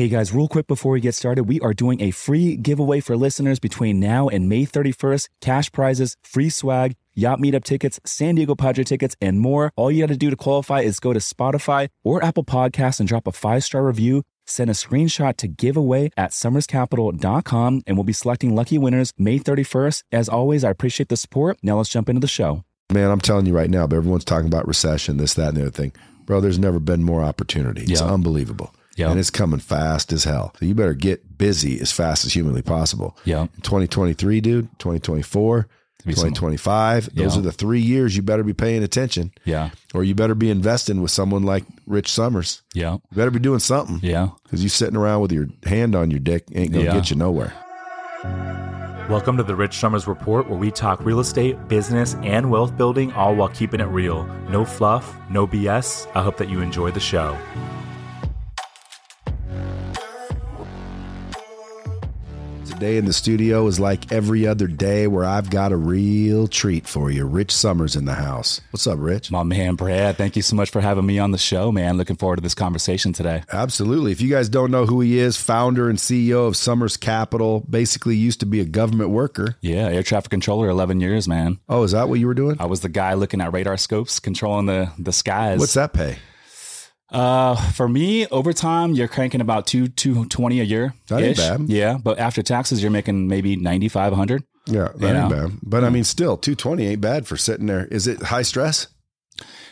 Hey guys, real quick before we get started, we are doing a free giveaway for listeners between now and May 31st. Cash prizes, free swag, yacht meetup tickets, San Diego Padre tickets, and more. All you got to do to qualify is go to Spotify or Apple Podcasts and drop a five star review. Send a screenshot to giveaway at somerscapital.com and we'll be selecting lucky winners May 31st. As always, I appreciate the support. Now let's jump into the show. Man, I'm telling you right now, but everyone's talking about recession, this, that, and the other thing. Bro, there's never been more opportunity. It's Yeah. unbelievable. Yeah. And it's coming fast as hell. So you better get busy as fast as humanly possible. Yeah. 2023, dude, 2024, Be some- 2025. Those are the three years you better be paying attention Yeah. or you better be investing with someone like Rich Somers. Yeah. You better be doing something Yeah. because you sitting around with your hand on your dick ain't going to Yeah. get you nowhere. Welcome to the Rich Somers Report, where we talk real estate, business, and wealth building, all while keeping it real. No fluff, no BS. I hope that you enjoy the show. Today in the studio is like every other day where I've got a real treat for you. Rich Somers in the house. What's up, Rich? My man, Brad, thank you so much for having me on the show, man. Looking forward to this conversation today. Absolutely. If you guys don't know who he is, founder and CEO of Somers Capital, basically used to be a government worker. Yeah, air traffic controller, 11 years, man. Oh, is that what you were doing? I was the guy looking at radar scopes, controlling the, the skies. What's that pay? Uh, for me, over time, you're cranking about two, 220 a year. That ain't bad. Yeah, but after taxes, you're making maybe ninety five hundred. Yeah, that ain't know? bad. But I mean, still, 220 ain't bad for sitting there. Is it high stress?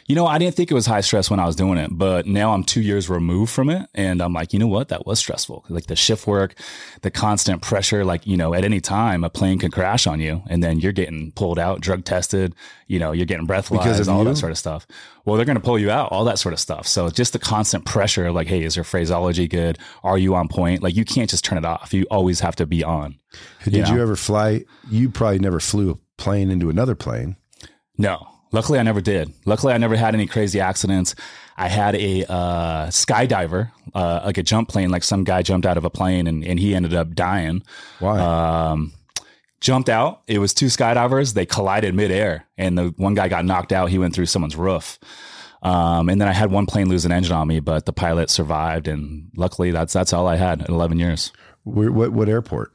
You know, I didn't think it was high stress when I was doing it, but now I'm two years removed from it. And I'm like, you know what? That was stressful. Like the shift work, the constant pressure, like, you know, at any time a plane could crash on you and then you're getting pulled out, drug tested, you know, you're getting breathalyzed, all you? that sort of stuff. Well, they're going to pull you out, all that sort of stuff. So just the constant pressure of like, hey, is your phraseology good? Are you on point? Like you can't just turn it off. You always have to be on. Did know? you ever fly? You probably never flew a plane into another plane. No, luckily I never did. Luckily I never had any crazy accidents. I had a uh, skydiver, uh, like a jump plane, like some guy jumped out of a plane and, and he ended up dying. Why? Um, jumped out. It was two skydivers. They collided midair, and the one guy got knocked out. He went through someone's roof. Um, and then I had one plane lose an engine on me, but the pilot survived, and luckily that's that's all I had in 11 years. Where, what, what airport?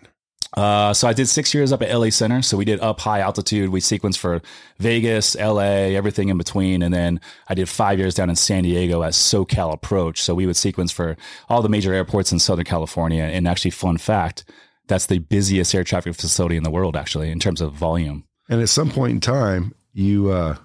Uh, so I did six years up at LA Center. So we did up high altitude. We sequenced for Vegas, LA, everything in between. And then I did five years down in San Diego at SoCal Approach. So we would sequence for all the major airports in Southern California. And actually, fun fact, that's the busiest air traffic facility in the world, actually, in terms of volume. And at some point in time, you uh,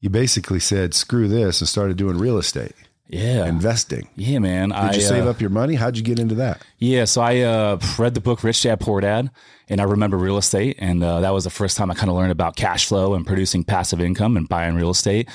you basically said, "Screw this," and started doing real estate, Yeah. investing. yeah, man. Did I, you save uh, up your money? How'd you get into that? Yeah, so I uh, read the book Rich Dad Poor Dad, and I remember real estate, and uh, that was the first time I kind of learned about cash flow and producing passive income and buying real estate.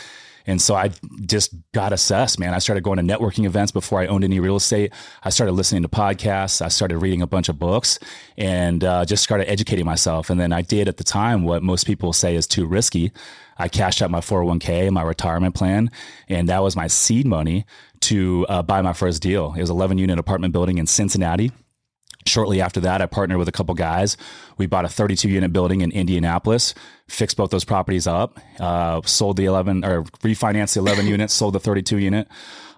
And so I just got assessed, man. I started going to networking events before I owned any real estate. I started listening to podcasts. I started reading a bunch of books and uh, just started educating myself. And then I did at the time what most people say is too risky. I cashed out my 401k, my retirement plan, and that was my seed money to uh, buy my first deal. It was 11 unit apartment building in Cincinnati. Shortly after that, I partnered with a couple guys. We bought a 32 unit building in Indianapolis, fixed both those properties up, uh, sold the 11 or refinanced the 11 units, sold the 32 unit.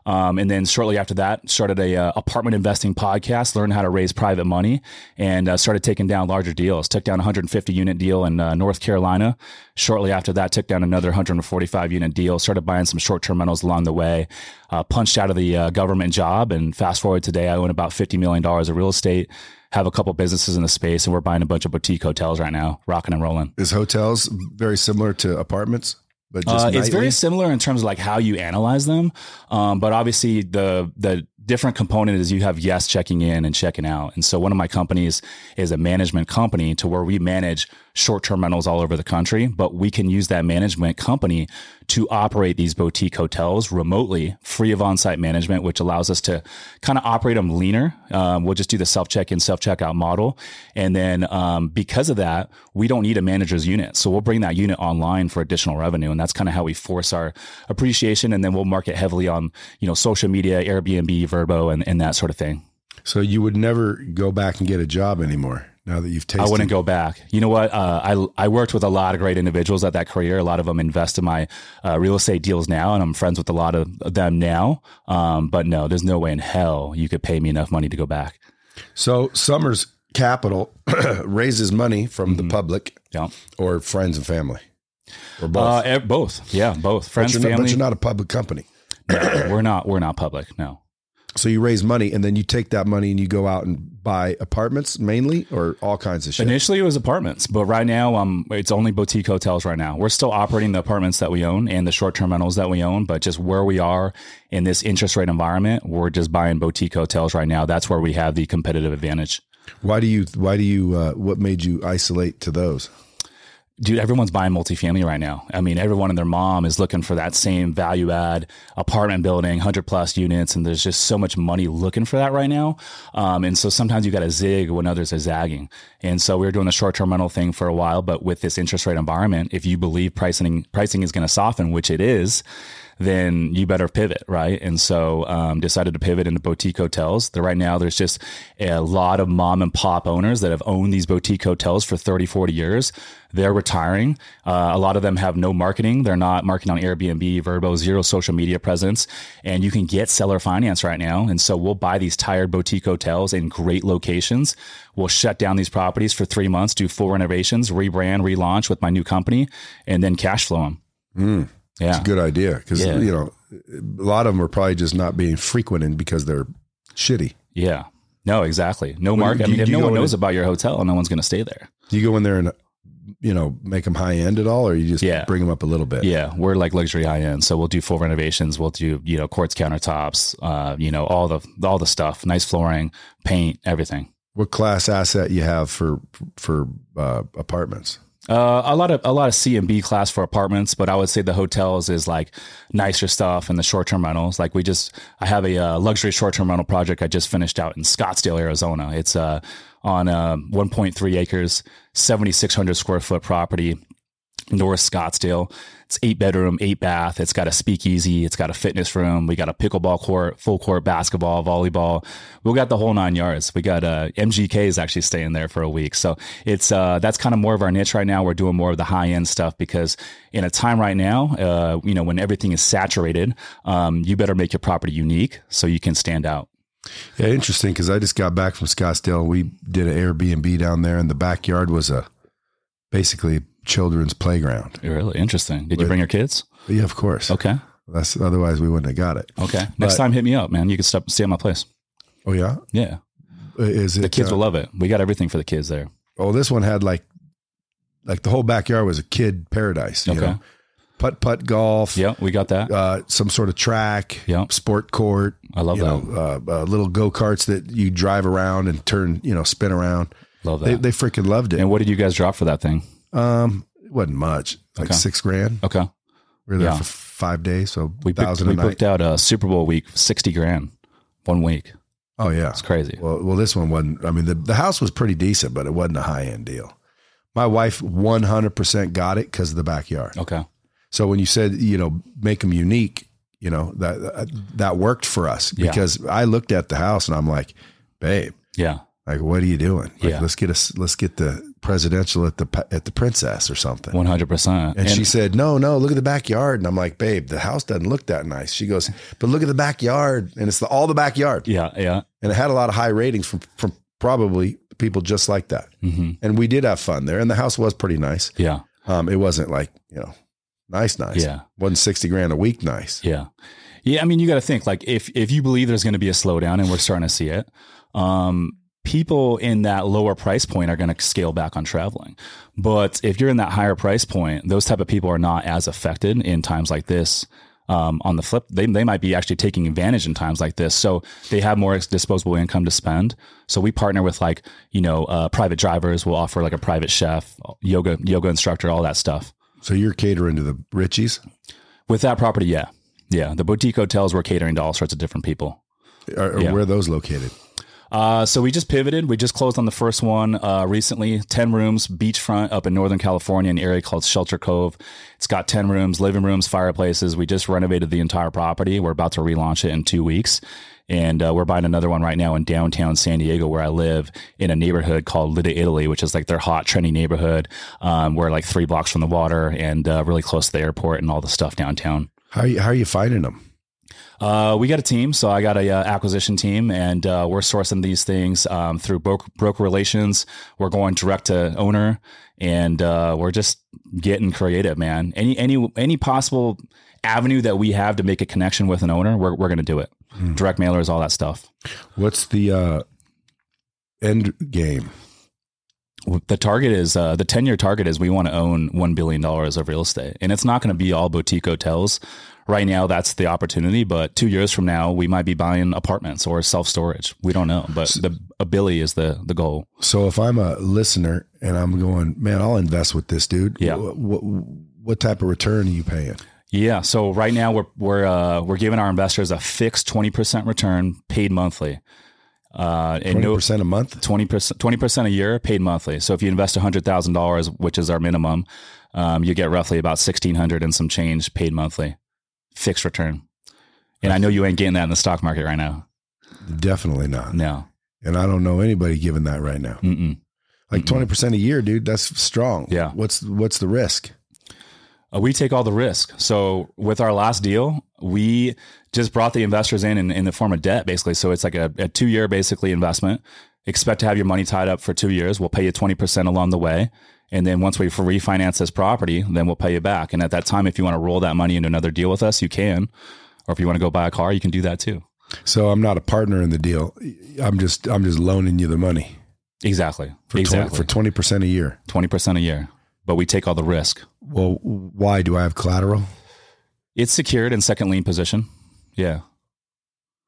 Um, and then shortly after that, started a uh, apartment investing podcast, learned how to raise private money, and uh, started taking down larger deals. Took down 150 unit deal in uh, North Carolina. Shortly after that, took down another 145 unit deal. Started buying some short term rentals along the way. Uh, punched out of the uh, government job, and fast forward today, I own about 50 million dollars of real estate. Have a couple businesses in the space, and we're buying a bunch of boutique hotels right now, rocking and rolling. Is hotels very similar to apartments? But just Uh, it's very similar in terms of like how you analyze them, um, but obviously the the different component is you have yes checking in and checking out. And so one of my companies is a management company to where we manage short term rentals all over the country, but we can use that management company to operate these boutique hotels remotely, free of on site management, which allows us to kind of operate them leaner. Um, we'll just do the self check in, self checkout model. And then um, because of that, we don't need a manager's unit. So we'll bring that unit online for additional revenue. And that's kind of how we force our appreciation. And then we'll market heavily on, you know, social media, Airbnb, Vrbo, and, and that sort of thing. So you would never go back and get a job anymore. Now that you've tasted, I wouldn't go back. You know what? Uh, I I worked with a lot of great individuals at that career. A lot of them invest in my uh, real estate deals now, and I'm friends with a lot of them now. Um, but no, there's no way in hell you could pay me enough money to go back. So Somers Capital raises money from Mm-hmm. the public Yeah, or friends and family, or both. uh, eh, both. Yeah, both. Friends, but, you're not, but you're not a public company. No, we're not. We're not public. No. So you raise money and then you take that money and you go out and buy apartments mainly or all kinds of shit. Initially, it was apartments, but right now, um, it's only boutique hotels. Right now, we're still operating the apartments that we own and the short-term rentals that we own, but just where we are in this interest rate environment, we're just buying boutique hotels right now. That's where we have the competitive advantage. Why do you? Why do you? Uh, what made you isolate to those? Dude, everyone's buying multifamily right now. I mean, everyone and their mom is looking for that same value add apartment building, 100 plus units. And there's just so much money looking for that right now. Um, and so sometimes you got to zig when others are zagging. And so we were doing the short term rental thing for a while, but with this interest rate environment, if you believe pricing, pricing is going to soften, which it is, then you better pivot, right? And so um, decided to pivot into boutique hotels. There, right now, there's just a lot of mom and pop owners that have owned these boutique hotels for 30, 40 years. They're retiring. Uh, a lot of them have no marketing. They're not marketing on Airbnb, Vrbo, zero social media presence. And you can get seller finance right now. And so we'll buy these tired boutique hotels in great locations. We'll shut down these properties for three months, do full renovations, rebrand, relaunch with my new company, and then cash flow them. Mm, Yeah. it's a good idea because Yeah. you know a lot of them are probably just not being frequented because they're shitty. Yeah. No, exactly. No Well, market. I mean, if no one knows and- about your hotel, no one's going to stay there. Do you go in there and you know make them high end at all, or you just Yeah. bring them up a little bit? Yeah, we're like luxury high end, so we'll do full renovations. We'll do you know quartz countertops, uh, you know all the all the stuff, nice flooring, paint, everything. What class asset you have for for uh, apartments? Uh, a lot of a lot of C and B class for apartments, but I would say the hotels is like nicer stuff and the short term rentals. Like we just, I have a uh, luxury short term rental project I just finished out in Scottsdale, Arizona. It's uh, on uh, 1.3 acres, 7,600 square foot property. North Scottsdale. It's eight bedroom, eight bath. It's got a speakeasy. It's got a fitness room. We got a pickleball court, full court basketball, volleyball. We got the whole nine yards. We got uh, MGK is actually staying there for a week. So it's uh, that's kind of more of our niche right now. We're doing more of the high end stuff because in a time right now, uh, you know, when everything is saturated, um, you better make your property unique so you can stand out. Yeah, interesting because I just got back from Scottsdale. We did an Airbnb down there, and the backyard was a basically children's playground. Really interesting. Did you bring your kids? Yeah, of course. Okay. That's otherwise we wouldn't have got it. Okay. Next But- time, hit me up, man. You can stop, stay at my place. Oh yeah, Yeah. is it? The kids uh, will love it. We got everything for the kids there. Oh, this one had like, like the whole backyard was a kid paradise. You Okay. know? putt putt golf. Yeah, we got that. Uh, some sort of track. Yep. Sport court. I love you that. know, uh, uh, little go karts that you drive around and turn. You know, spin around. love that. They they freaking loved it. and what did you guys drop for that thing? Um, it wasn't much, like Okay. six grand. Okay. We were there Yeah. for five days, so We booked, thousand we a night. booked out a Super Bowl week, 60 grand, one week. Oh yeah, It's crazy. Well, well, this one wasn't. I mean, the the house was pretty decent, but it wasn't a high end deal. My wife one hundred percent got it because of the backyard. Okay. So when you said you know make them unique, you know that that worked for us Yeah. because I looked at the house and I'm like, babe, Yeah. like what are you doing? Like, Yeah. let's get us let's get the presidential at the at the princess or something. 100%. And, she said, "No, no, look at the backyard." And I'm like, "Babe, the house doesn't look that nice." She goes, "But look at the backyard, and it's the, all the backyard." yeah. Yeah. And it had a lot of high ratings from from probably people just like that. hmm And we did have fun there, and the house was pretty nice. Yeah. Um, it wasn't like you know, nice, nice. Yeah. wasn't sixty grand a week, nice. Yeah. Yeah. I mean, you got to think like if, if you believe there's going to be a slowdown and we're starting to see it, um, people in that lower price point are going to scale back on traveling. But if you're in that higher price point, those type of people are not as affected in times like this. Um, on the flip, they, they might be actually taking advantage in times like this. So they have more disposable income to spend. So we partner with like, you know, uh, private drivers. We'll offer like a private chef, yoga, yoga instructor, all that stuff. So you're catering to the richies. With that property, yeah. Yeah. The boutique hotels, we're catering to all sorts of different people. Are, Yeah. Where are those located? Uh, so we just pivoted. We just closed on the first one uh, recently. Ten rooms, beachfront up in Northern California, an area called Shelter Cove. It's got ten rooms, living rooms, fireplaces. We just renovated the entire property. We're about to relaunch it in two weeks, and uh, we're buying another one right now in downtown San Diego, where I live, in a neighborhood called Little Italy, which is like their hot, trendy neighborhood. Um, we're like three blocks from the water and uh, really close to the airport and all the stuff downtown. How are you, how are you finding them? Uh, we got a team, so I got a uh, acquisition team, and uh, we're sourcing these things um, through broker, broker relations. We're going direct to owner, and uh, we're just getting creative, man. Any any any possible avenue that we have to make a connection with an owner, we're we're going to do it. Hmm. Direct mailers, all that stuff. What's the uh, end game? The target is uh, the ten year target is we want to own one billion dollars of real estate, and it's not going to be all boutique hotels. Right now, that's the opportunity, but two years from now, we might be buying apartments or self storage. We don't know, but the ability is the the goal. So if I'm a listener and I'm going, man, I'll invest with this dude. Yeah. What, what, what type of return are you paying? Yeah. So right now we're we're uh, we're giving our investors a fixed twenty percent return, paid monthly. Uh, and Twenty percent a month. twenty percent twenty percent a year, paid monthly. So if you invest hundred thousand dollars, which is our minimum, um, you get roughly about sixteen hundred and some change paid monthly, fixed return. And I know you ain't getting that in the stock market right now. Definitely not. No. And I don't know anybody giving that right now. Mm-mm. Like twenty percent a year, dude. That's strong. Yeah. What's what's the risk? Uh, we take all the risk. So with our last deal, we just brought the investors in in, in the form of debt, basically. So it's like a, a two year basically investment. Expect to have your money tied up for two years. We'll pay you twenty percent along the way, and then once we refinance this property, then we'll pay you back. And at that time, if you want to roll that money into another deal with us, you can. Or if you want to go buy a car, you can do that too. So I'm not a partner in the deal. I'm just I'm just loaning you the money Exactly. for exactly. 20, for twenty percent a year. twenty percent a year, but we take all the risk. Well, why do I have collateral? It's secured in second lien position. Yeah,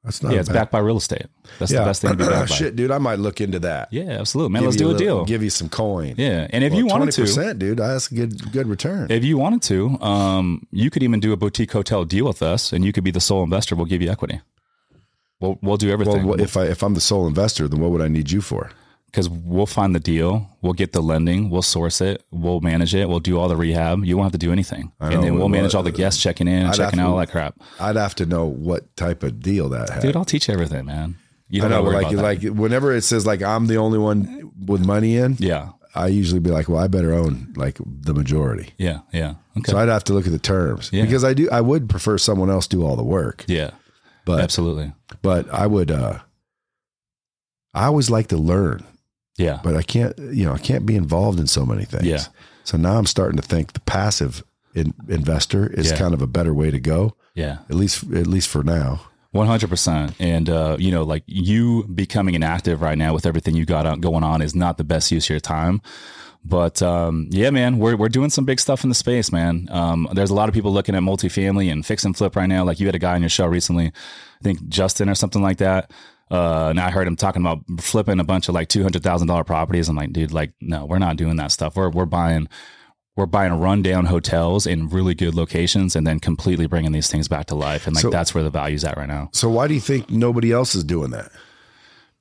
That's not yeah. It's bad- backed by real estate. That's the best thing to be backed by. Shit, dude, I might look into that. Yeah, absolutely, man. Give Let's do a little- deal. Give you some coin. Yeah, and if you wanted to, percent, dude, that's a good good return. If you wanted to, um, you could even do a boutique hotel deal with us, and you could be the sole investor. We'll give you equity. We'll we'll do everything well, if I if I'm the sole investor, then what would I need you for? Because we'll find the deal. We'll get the lending. We'll source it. We'll manage it. We'll do all the rehab. You won't have to do anything, I and then we'll manage all the guests checking in and I'd checking out to- all that crap. I'd have to know what type of deal that had. Dude, I'll teach you everything, man. You don't know, know, worry like like whenever it says like I'm the only one with money in. Yeah, I usually be like, well, I better own like the majority. yeah, yeah. Okay. So I'd have to look at the terms Yeah. because I do. I would prefer someone else do all the work, yeah, but absolutely. but I would. uh I always like to learn, Yeah, but I can't. You know, I can't be involved in so many things. Yeah. So now I'm starting to think the passive in, investor is Yeah. kind of a better way to go, yeah. at least at least for now. One hundred percent, and uh, you know, like you becoming an active right now with everything you got on- going on is not the best use of your time. But um, yeah, man, we're we're doing some big stuff in the space, man. Um, there's a lot of people looking at multifamily and fix and flip right now. Like you had a guy on your show recently, I think Justin or something like that. Uh, and I heard him talking about flipping a bunch of like two hundred thousand dollar properties. I'm like, dude, like, no, we're not doing that stuff. We're we're buying we're buying rundown hotels in really good locations and then completely bringing these things back to life. And like So- that's where the value's at right now. So why do you think nobody else is doing that?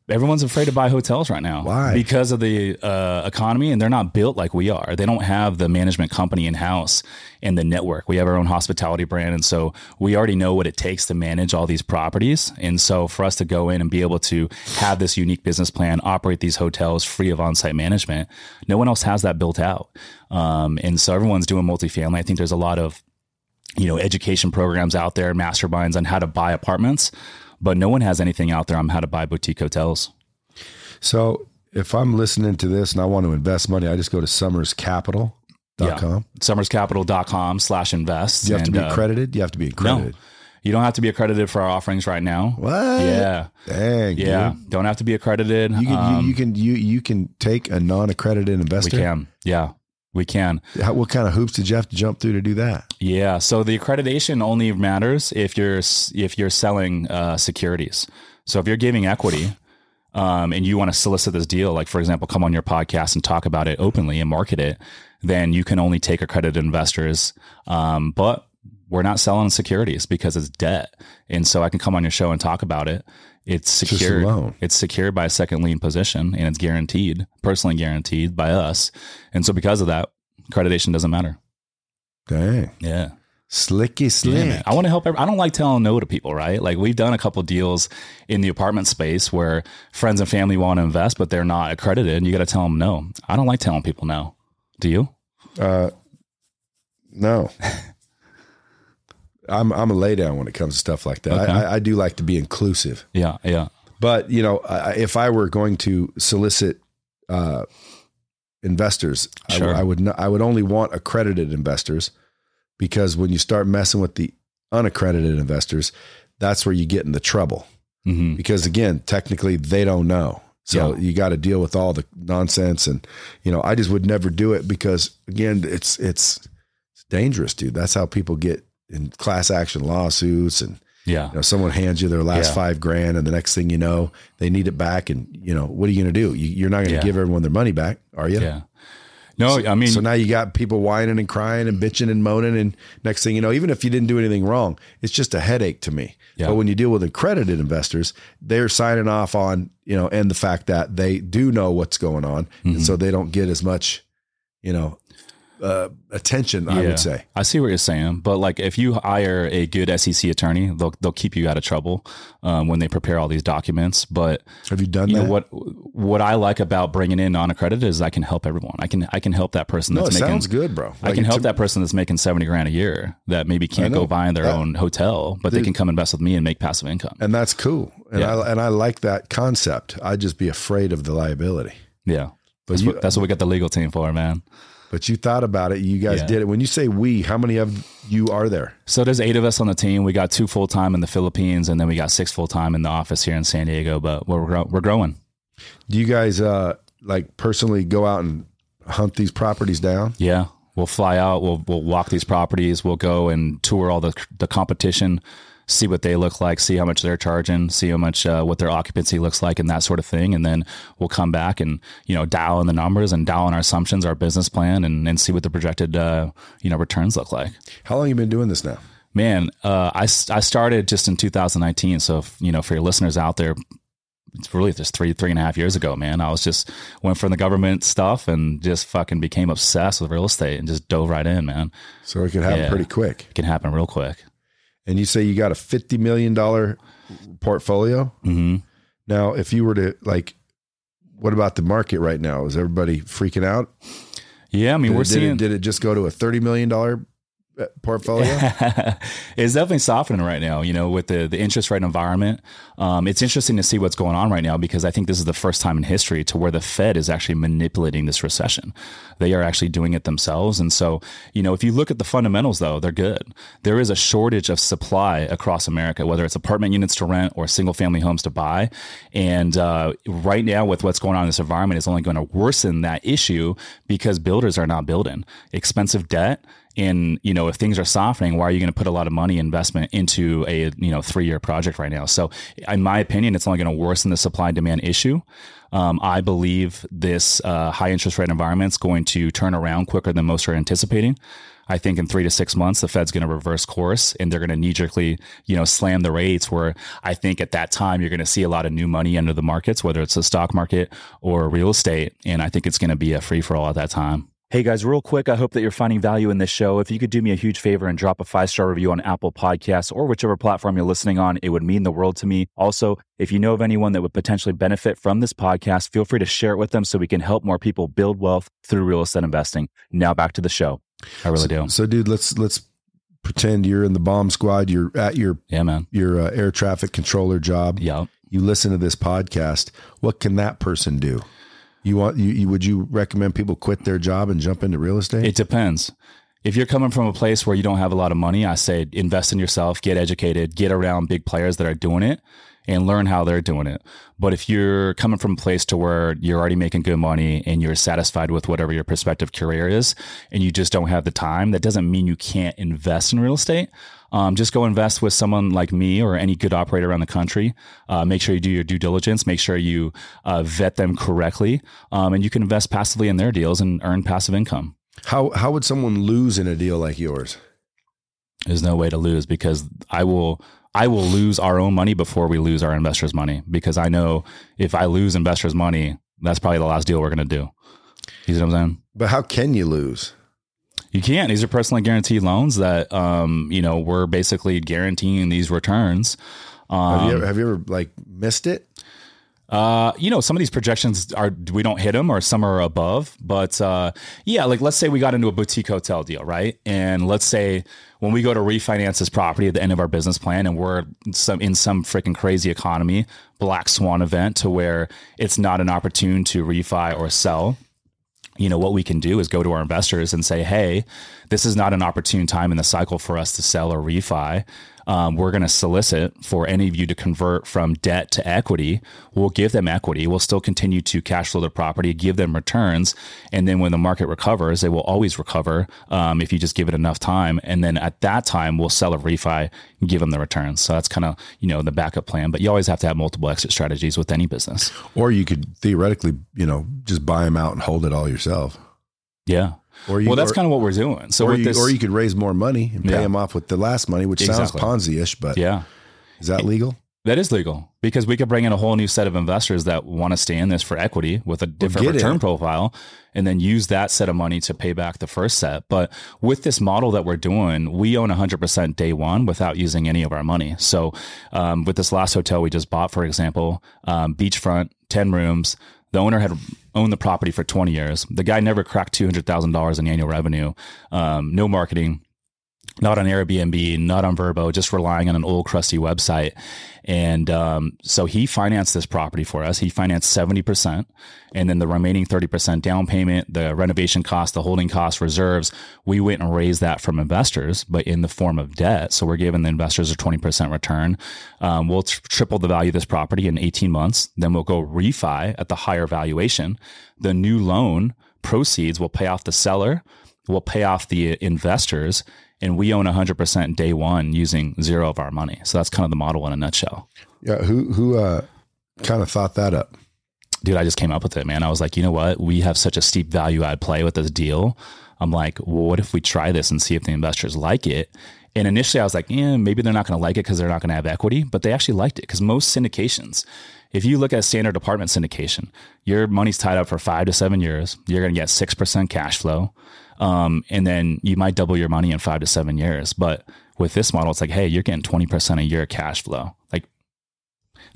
Everyone's afraid to buy hotels right now. Why? Because of the uh, economy, and they're not built like we are. They don't have the management company in house and the network. We have our own hospitality brand, and so we already know what it takes to manage all these properties. And so, for us to go in and be able to have this unique business plan, operate these hotels free of on-site management, no one else has that built out. Um, and so, everyone's doing multifamily. I think there's a lot of you know education programs out there, masterminds on how to buy apartments, but no one has anything out there on how to buy boutique hotels. So if I'm listening to this and I want to invest money, I just go to somerscapital.com. Yeah. Somerscapital.com slash invest. Do you have to And, be uh, accredited? You have to be accredited. No. you don't have to be accredited for our offerings right now. What? Yeah. Dang. Yeah. dude. Don't have to be accredited. You can Um, you, you can you you can take a non-accredited investor. we can. Yeah. We can. How, what kind of hoops did you have to jump through to do that? Yeah. So the accreditation only matters if you're if you're selling uh, securities. So if you're giving equity, um, and you want to solicit this deal, like for example, come on your podcast and talk about it openly and market it, then you can only take accredited investors. Um, but we're not selling securities because it's debt, and so I can come on your show and talk about it. It's secured. It's secured by a second lien position, and it's guaranteed, personally guaranteed by us. And so, because of that, accreditation doesn't matter. Dang. Yeah. Slicky slick. I want to help. Every, I don't like telling no to people, right? Like we've done a couple deals in the apartment space where friends and family want to invest, but they're not accredited, and you got to tell them no. I don't like telling people no. Do you? Uh, no. I'm I'm a lay down when it comes to stuff like that. Okay. I, I, I do like to be inclusive, Yeah, yeah, but you know, I, if I were going to solicit uh, investors, Sure. I, would not, I would only want accredited investors because when you start messing with the unaccredited investors, that's where you get into trouble. hmm because again, technically they don't know. So Yeah. you got to deal with all the nonsense and you know, I just would never do it because again, it's it's it's dangerous, dude. That's how people get in class action lawsuits and yeah. you know, someone hands you their last Yeah. 5 grand and the next thing you know, they need it back and you know, what are you going to do? You, you're not going to Yeah. give everyone their money back, are you? Yeah. No, I mean, So now you got people whining and crying and bitching and moaning. And next thing you know, even if you didn't do anything wrong, it's just a headache to me. Yeah. But when you deal with accredited investors, they're signing off on, you know, and the fact that they do know what's going on. Mm-hmm. And so they don't get as much, you know, uh, attention, I would say. I see what you're saying, but like if you hire a good SEC attorney, they'll they'll keep you out of trouble um, when they prepare all these documents. But Have you done you that? know what what I like about bringing in non-accredited is I can help everyone. I can I can help that person no, that's making sounds good, bro. I can help that person that's making 70 grand a year that maybe can't go buy their That- own hotel, but they can come invest with me and make passive income. And that's cool. And Yeah. I, and I like that concept. I'd just be afraid of the liability. Yeah. But That's, you, what, that's what we got the legal team for, man. But you thought about it. You guys Yeah. did it. When you say we, how many of you are there? So there's eight of us on the team. We got two full time in the Philippines, and then we got six full time in the office here in San Diego. But we're grow- we're growing. Do you guys uh like personally go out and hunt these properties down? Yeah, we'll fly out. We'll we'll walk these properties. We'll go and tour all the the competition, see what they look like, see how much they're charging, see how much uh, what their occupancy looks like, and that sort of thing. And then we'll come back and you know dial in the numbers and dial in our assumptions, our business plan, and and see what the projected uh, you know returns look like. How long you been doing this now? Man, uh, I I started just in 2019. So if, you know, for your listeners out there, it's really just three three and a half years ago. Man, I was just went from the government stuff and just fucking became obsessed with real estate and just dove right in. Man, So it could happen Yeah. pretty quick. it can happen real quick. And you say you got a fifty million dollar portfolio. hmm Now, if you were to like, what about the market right now? Is everybody freaking out? Yeah, I mean, Did, we're it, did, seeing it, did it just go to a thirty million dollar portfolio? it's definitely softening right now, you know, with the, the interest rate environment. Um, it's interesting to see what's going on right now because I think this is the first time in history to where the Fed is actually manipulating this recession. They are actually doing it themselves. And so, you know, if you look at the fundamentals, though, they're good. There is a shortage of supply across America, whether it's apartment units to rent or single family homes to buy. And uh, right now, with what's going on in this environment, is only going to worsen that issue because builders are not building. Expensive debt and you know if things are softening why are you going to put a lot of money investment into a you know three year project right now so in my opinion it's only going to worsen the supply and demand issue um, i believe this uh, high interest rate environment is going to turn around quicker than most are anticipating I think in three to six months, the Fed's going to reverse course and they're going to knee jerkly, you know, slam the rates. Where I think at that time you're going to see a lot of new money enter the markets, whether it's the stock market or real estate, and I think it's going to be a free for all at that time. Hey guys, real quick, I hope that you're finding value in this show. If you could do me a huge favor and drop a five star review on Apple Podcasts or whichever platform you're listening on, it would mean the world to me. Also, if you know of anyone that would potentially benefit from this podcast, feel free to share it with them so we can help more people build wealth through real estate investing. Now back to the show. I really do. So, dude, let's let's pretend you're in the bomb squad. You're at your Yeah, man. your uh, air traffic controller job. Yeah. You listen to this podcast. What can that person do? You want you, you would you recommend people quit their job and jump into real estate? It depends. If you're coming from a place where you don't have a lot of money, I say invest in yourself, get educated, get around big players that are doing it and learn how they're doing it. But if you're coming from a place to where you're already making good money and you're satisfied with whatever your prospective career is and you just don't have the time, that doesn't mean you can't invest in real estate. Um, just go invest with someone like me or any good operator around the country. Uh, make sure you do your due diligence. Make sure you uh, vet them correctly, um, and you can invest passively in their deals and earn passive income. how how would someone lose in a deal like yours? There's no way to lose because I will I will lose our own money before we lose our investors' money because I know if I lose investors' money, that's probably the last deal we're going to do. You see what I'm saying? But how can you lose? You can't. These are personally guaranteed loans that, um, you know, we're basically guaranteeing these returns. Um, have, you ever, have you ever like missed it? Uh, you know, some of these projections are we don't hit them, or some are above. But uh, yeah, like let's say we got into a boutique hotel deal, right? And let's say when we go to refinance this property at the end of our business plan, and we're some in some freaking crazy economy, black swan event to where it's not an opportune to refi or sell you know what we can do is go to our investors and say hey this is not an opportune time in the cycle for us to sell or refi um, we're going to solicit for any of you to convert from debt to equity. We'll give them equity. We'll still continue to cash flow the property, give them returns. And then when the market recovers, they will always recover um, if you just give it enough time. And then at that time, we'll sell a refi and give them the returns. So that's kind of, you know, the backup plan. But you always have to have multiple exit strategies with any business. Or you could theoretically, you know, just buy them out and hold it all yourself. Yeah. Or you, well, that's or, kind of what we're doing. So or you, this, or you could raise more money and pay yeah. them off with the last money, which exactly. sounds Ponzi-ish, but yeah, is that legal? That is legal because we could bring in a whole new set of investors that want to stay in this for equity with a different return in. profile and then use that set of money to pay back the first set. But with this model that we're doing, we own 100% day one without using any of our money. So um, with this last hotel we just bought, for example, um, beachfront, 10 rooms, the owner had owned the property for 20 years. The guy never cracked $200,000 in annual revenue, um, no marketing, not on Airbnb, not on Vrbo, just relying on an old crusty website. And um, so he financed this property for us. He financed 70%. And then the remaining 30% down payment, the renovation cost, the holding cost, reserves, we went and raised that from investors, but in the form of debt. So we're giving the investors a 20% return. Um, we'll tr- triple the value of this property in 18 months. Then we'll go refi at the higher valuation. The new loan proceeds will pay off the seller, will pay off the investors and we own 100% day one using zero of our money. So that's kind of the model in a nutshell. Yeah. Who, who, uh, kind of thought that up? Dude, I just came up with it, man. I was like, you know what? We have such a steep value add play with this deal. I'm like, well, what if we try this and see if the investors like it? And initially I was like, yeah, maybe they're not going to like it because they're not going to have equity, but they actually liked it because most syndications, if you look at standard apartment syndication, your money's tied up for five to seven years. You're going to get 6% cash flow. Um, and then you might double your money in five to seven years. But with this model, it's like, hey, you're getting 20% a year cash flow. Like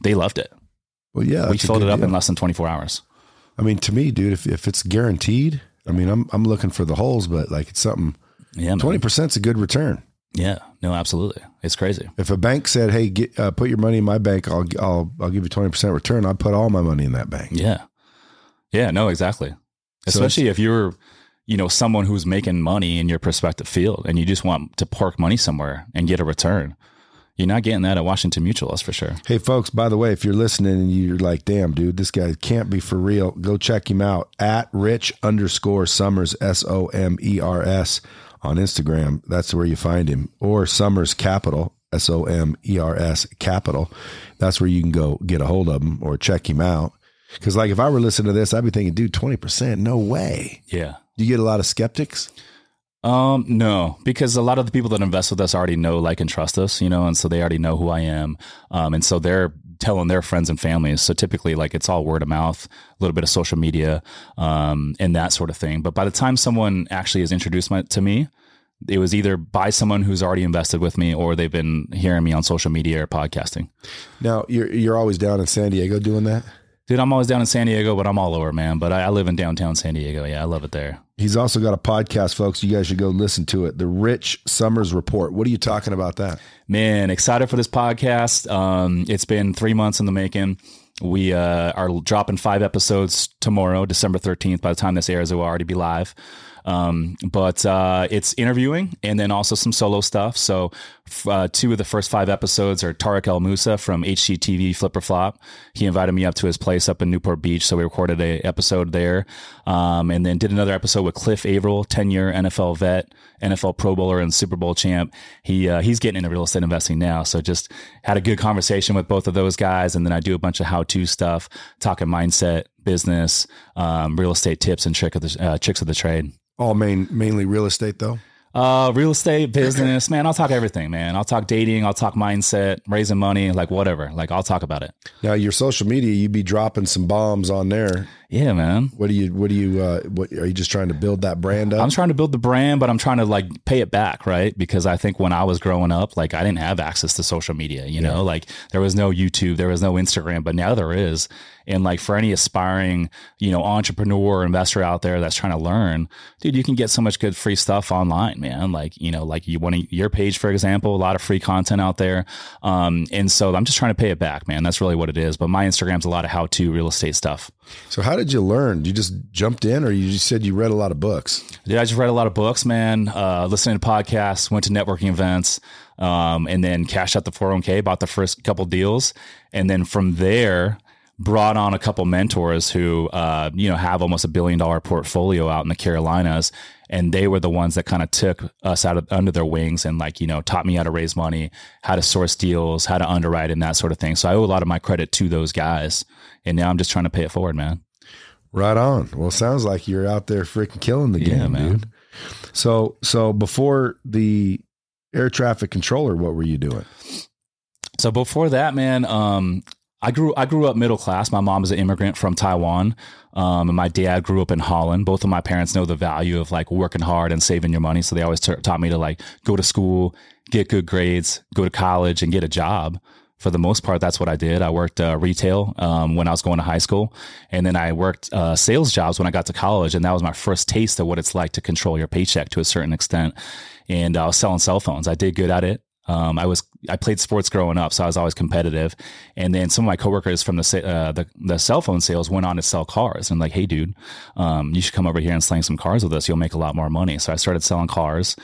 they loved it. Well, yeah, we filled it up deal. in less than 24 hours. I mean, to me, dude, if, if it's guaranteed, I mean, I'm, I'm looking for the holes, but like it's something, yeah, 20% is a good return. Yeah, no, absolutely. It's crazy. If a bank said, "Hey, get, uh, put your money in my bank. I'll I'll I'll give you twenty percent return," I'd put all my money in that bank. Yeah, yeah, no, exactly. Especially so if you're you know, someone who's making money in your prospective field and you just want to park money somewhere and get a return. You're not getting that at Washington Mutual, that's for sure. Hey, folks, by the way, if you're listening and you're like, damn, dude, this guy can't be for real, go check him out at rich underscore somers S O M E R S, on Instagram. That's where you find him. Or Somers Capital, S O M E R S Capital. That's where you can go get a hold of him or check him out. Because, like, if I were listening to this, I'd be thinking, dude, 20%, no way. Yeah. Do you get a lot of skeptics? Um, no, because a lot of the people that invest with us already know, like, and trust us, you know, and so they already know who I am. Um, and so they're telling their friends and families. So typically, like, it's all word of mouth, a little bit of social media, um, and that sort of thing. But by the time someone actually is introduced my, to me, it was either by someone who's already invested with me or they've been hearing me on social media or podcasting. Now, you're, you're always down in San Diego doing that? Dude, I'm always down in San Diego, but I'm all over, man. But I, I, live in downtown San Diego. Yeah, I love it there. He's also got a podcast, folks. You guys should go listen to it. The Rich Somers Report. What are you talking about that? Man, excited for this podcast. Um, it's been three months in the making. We uh, are dropping five episodes tomorrow, December 13th. By the time this airs, it will already be live. Um, but uh, it's interviewing and then also some solo stuff. So uh, two of the first five episodes are Tarek El Moussa from HGTV Flip or Flop. He invited me up to his place up in Newport Beach, so we recorded a episode there, um, and then did another episode with Cliff Avril, ten year NFL vet, NFL Pro Bowler, and Super Bowl champ. He uh, he's getting into real estate investing now, so just had a good conversation with both of those guys, and then I do a bunch of how to stuff, talking mindset, business, um, real estate tips, and trick of the uh, tricks of the trade. All main mainly real estate though. Uh, real estate, business, man. I'll talk everything, man. I'll talk dating. I'll talk mindset, raising money, like whatever. Like I'll talk about it. Now your social media, you be dropping some bombs on there. Yeah, man. What do you? What do you? Uh, what are you just trying to build that brand up? I'm trying to build the brand, but I'm trying to like pay it back, right? Because I think when I was growing up, like I didn't have access to social media. You know, like there was no YouTube, there was no Instagram, but now there is. And like for any aspiring, you know, entrepreneur or investor out there that's trying to learn, dude, you can get so much good free stuff online, man. Like, you know, like you want to, your page, for example, a lot of free content out there. Um, and so I'm just trying to pay it back, man. That's really what it is. But my Instagram's a lot of how to real estate stuff. So how did you learn? You just jumped in or you just said you read a lot of books? Dude, I just read a lot of books, man. Uh, listening to podcasts, went to networking events, um, and then cashed out the 401k, bought the first couple deals. And then from there, brought on a couple mentors who, uh, you know, have almost a billion dollar portfolio out in the Carolinas. And they were the ones that kind of took us out of under their wings and like, you know, taught me how to raise money, how to source deals, how to underwrite and that sort of thing. So I owe a lot of my credit to those guys. And now I'm just trying to pay it forward, man. Right on. Well, sounds like you're out there freaking killing the game, yeah, man. dude. So, so before the air traffic controller, what were you doing? So before that, man, um, I grew I grew up middle class. My mom is an immigrant from Taiwan, um, and my dad grew up in Holland. Both of my parents know the value of like working hard and saving your money, so they always t- taught me to like go to school, get good grades, go to college, and get a job. For the most part, that's what I did. I worked uh, retail um, when I was going to high school, and then I worked uh, sales jobs when I got to college, and that was my first taste of what it's like to control your paycheck to a certain extent. And I was selling cell phones. I did good at it. Um, I was I played sports growing up, so I was always competitive. And then some of my coworkers from the uh, the, the cell phone sales went on to sell cars. And I'm like, hey, dude, um, you should come over here and slang some cars with us. You'll make a lot more money. So I started selling cars.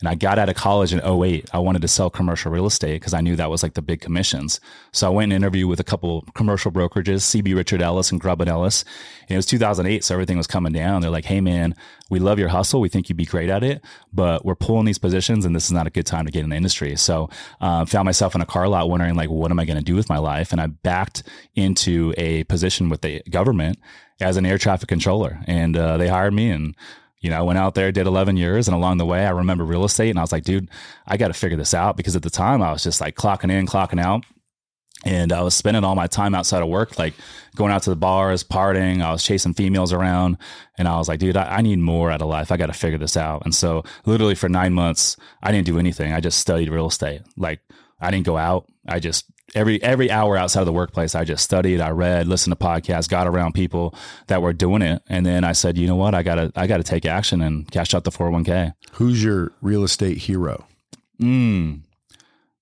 And I got out of college in 08. I wanted to sell commercial real estate because I knew that was like the big commissions. So I went and interviewed with a couple commercial brokerages, CB Richard Ellis and Grubb and Ellis. And it was 2008, so everything was coming down. They're like, "Hey man, we love your hustle. We think you'd be great at it, but we're pulling these positions, and this is not a good time to get in the industry." So uh, found myself in a car lot wondering like, "What am I going to do with my life?" And I backed into a position with the government as an air traffic controller, and uh, they hired me and you know, I went out there, did 11 years, and along the way, I remember real estate, and I was like, dude, I got to figure this out because at the time I was just like clocking in, clocking out. And I was spending all my time outside of work, like going out to the bars, partying. I was chasing females around. And I was like, dude, I, I need more out of life. I got to figure this out. And so, literally, for nine months, I didn't do anything. I just studied real estate. Like, I didn't go out. I just every every hour outside of the workplace i just studied i read listened to podcasts got around people that were doing it. And then i said you know what? I gotta i gotta take action and cash out the 401k who's your real estate hero? Mm,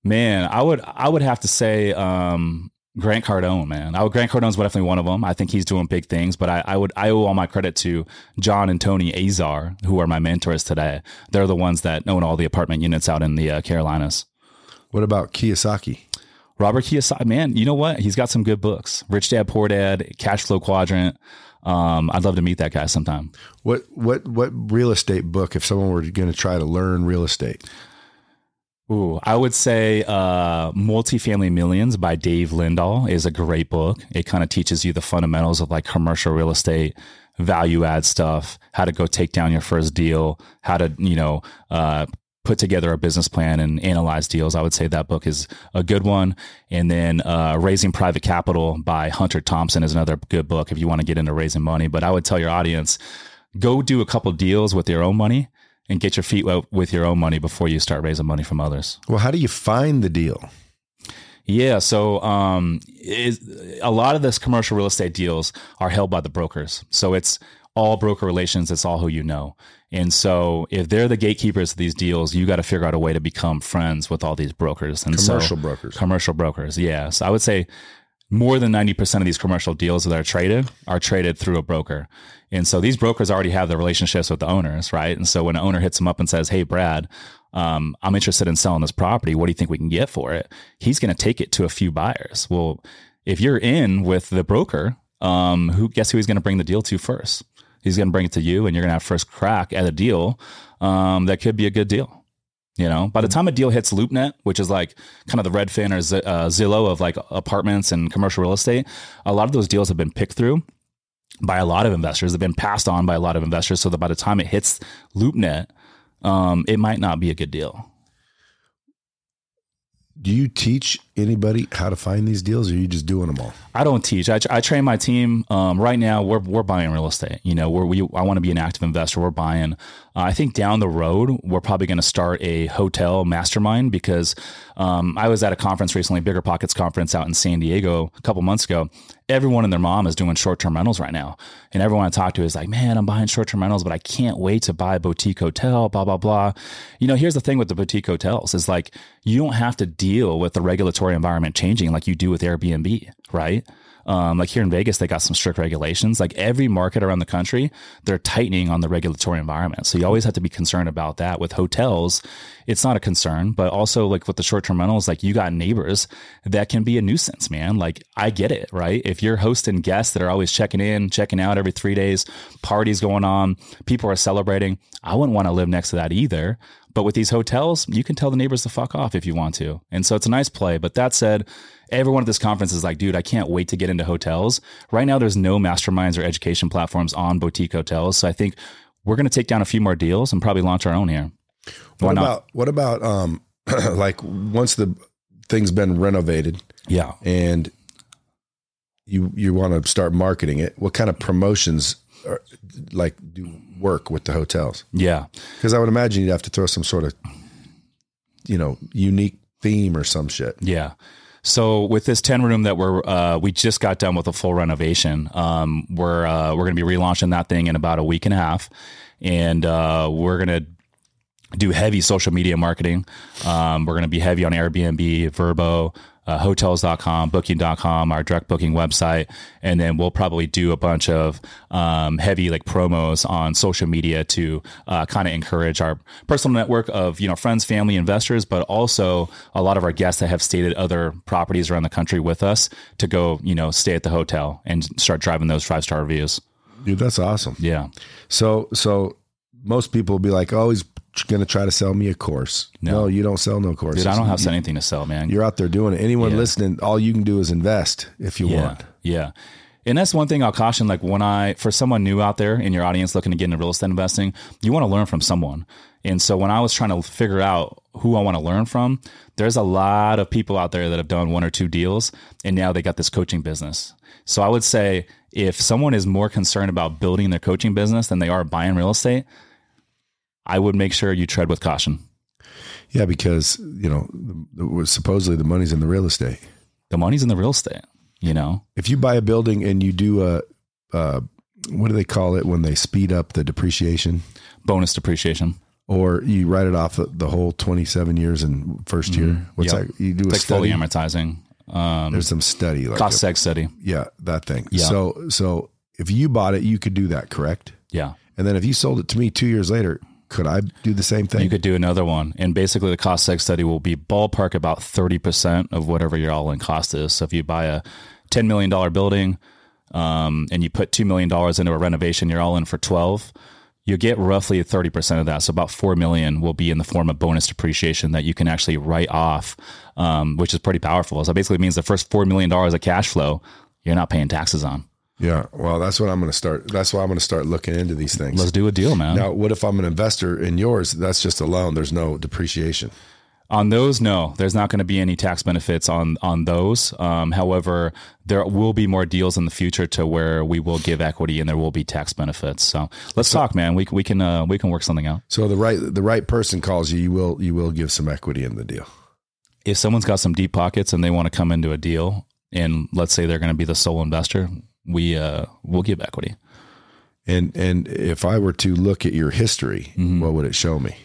man i would i would have to say um, grant cardone man. I would grant cardone's definitely one of them i think he's doing big things but I, I would i owe all my credit to john and tony azar who are my mentors today. They're the ones that own all the apartment units out in the uh, carolinas. What about kiyosaki Robert Kiyosaki, man, you know what? He's got some good books. Rich Dad Poor Dad, Cash Flow Quadrant. Um, I'd love to meet that guy sometime. What what what real estate book if someone were going to try to learn real estate? Ooh, I would say uh, Multifamily Millions by Dave Lindahl is a great book. It kind of teaches you the fundamentals of like commercial real estate, value add stuff, how to go take down your first deal, how to, you know, uh, put together a business plan and analyze deals. I would say that book is a good one. And then uh, Raising Private Capital by Hunter Thompson is another good book if you want to get into raising money. But I would tell your audience go do a couple deals with your own money and get your feet wet with your own money before you start raising money from others. Well, how do you find the deal? Yeah, so um, a lot of this commercial real estate deals are held by the brokers. So it's all broker relations. It's all who you know. And so if they're the gatekeepers of these deals, you got to figure out a way to become friends with all these brokers and commercial so, brokers. Commercial brokers. Yeah. So I would say more than 90% of these commercial deals that are traded are traded through a broker. And so these brokers already have the relationships with the owners, right? And so when an owner hits them up and says, Hey, Brad, um, I'm interested in selling this property. What do you think we can get for it? He's going to take it to a few buyers. Well, if you're in with the broker, um, who guess who he's going to bring the deal to first? He's going to bring it to you and you're going to have first crack at a deal um, that could be a good deal. You know, by the time a deal hits LoopNet, which is like kind of the Redfin or Z- uh, Zillow of like apartments and commercial real estate, a lot of those deals have been picked through by a lot of investors. They've been passed on by a lot of investors, so that by the time it hits LoopNet, um, it might not be a good deal. Do you teach anybody how to find these deals, or are you just doing them all? I don't teach. I, I train my team. Um, right now, we're we're buying real estate. You know, we I want to be an active investor. We're buying. Uh, I think down the road, we're probably going to start a hotel mastermind because um, I was at a conference recently, Bigger Pockets conference out in San Diego a couple months ago. Everyone and their mom is doing short term rentals right now, and everyone I talk to is like, "Man, I'm buying short term rentals, but I can't wait to buy a boutique hotel." Blah blah blah. You know, here's the thing with the boutique hotels is like you don't have to deal with the regulatory environment changing like you do with Airbnb, right? Um, like here in Vegas, they got some strict regulations. Like every market around the country, they're tightening on the regulatory environment. So you always have to be concerned about that. With hotels, it's not a concern, but also like with the short term rentals, like you got neighbors that can be a nuisance, man. Like I get it, right? If you're hosting guests that are always checking in, checking out every three days, parties going on, people are celebrating, I wouldn't want to live next to that either. But with these hotels, you can tell the neighbors to fuck off if you want to. And so it's a nice play. But that said, everyone at this conference is like, dude, I can't wait to get into hotels. Right now, there's no masterminds or education platforms on boutique hotels. So I think we're going to take down a few more deals and probably launch our own here. Why what not? about what about um like once the thing's been renovated? Yeah. And you you want to start marketing it. What kind of promotions like do work with the hotels? Yeah. Cuz I would imagine you'd have to throw some sort of you know, unique theme or some shit. Yeah. So with this ten room that we're uh, we just got done with a full renovation, um, we're uh, we're going to be relaunching that thing in about a week and a half, and uh, we're going to do heavy social media marketing. Um, we're going to be heavy on Airbnb, Vrbo, uh, hotels.com, booking.com, our direct booking website. And then we'll probably do a bunch of um, heavy like promos on social media to uh, kind of encourage our personal network of, you know, friends, family, investors, but also a lot of our guests that have stayed at other properties around the country with us to go, you know, stay at the hotel and start driving those five star reviews. Dude, that's awesome. Yeah. So, so most people will be like, oh, he's going to try to sell me a course. No. no, you don't sell no courses. Dude, I don't have you, anything to sell, man. You're out there doing it. Anyone yeah. listening, all you can do is invest if you yeah. want. Yeah. And that's one thing I'll caution. Like when I, for someone new out there in your audience looking to get into real estate investing, you want to learn from someone. And so when I was trying to figure out who I want to learn from, there's a lot of people out there that have done one or two deals and now they got this coaching business. So I would say if someone is more concerned about building their coaching business than they are buying real estate, I would make sure you tread with caution. Yeah, because you know, was supposedly the money's in the real estate. The money's in the real estate. You know, if you buy a building and you do a, uh, what do they call it when they speed up the depreciation? Bonus depreciation. Or you write it off the, the whole twenty-seven years in 1st mm-hmm. year. What's yep. that? You do it's a like study. fully amortizing. Um, There's some study, like cost seg study. Yeah, that thing. Yeah. So, so if you bought it, you could do that, correct? Yeah. And then if you sold it to me two years later, could I do the same thing? You could do another one. And basically, the cost seg study will be ballpark about 30% of whatever your all in cost is. So if you buy a $10 million building um, and you put $2 million into a renovation, you're all in for 12 you get roughly 30% of that. So about 4 million will be in the form of bonus depreciation that you can actually write off, um, which is pretty powerful. So basically means the first $4 million of cash flow, you're not paying taxes on. Yeah, well, that's what I'm going to start. That's why I'm going to start looking into these things. Let's do a deal, man. Now, what if I'm an investor in yours? That's just a loan. There's no depreciation. On those, no, there's not going to be any tax benefits on on those. Um, however, there will be more deals in the future to where we will give equity and there will be tax benefits. So let's so, talk, man. We we can uh, we can work something out. So the right the right person calls you, you will you will give some equity in the deal. If someone's got some deep pockets and they want to come into a deal, and let's say they're going to be the sole investor, we uh, we'll give equity. And and if I were to look at your history, mm-hmm. what would it show me?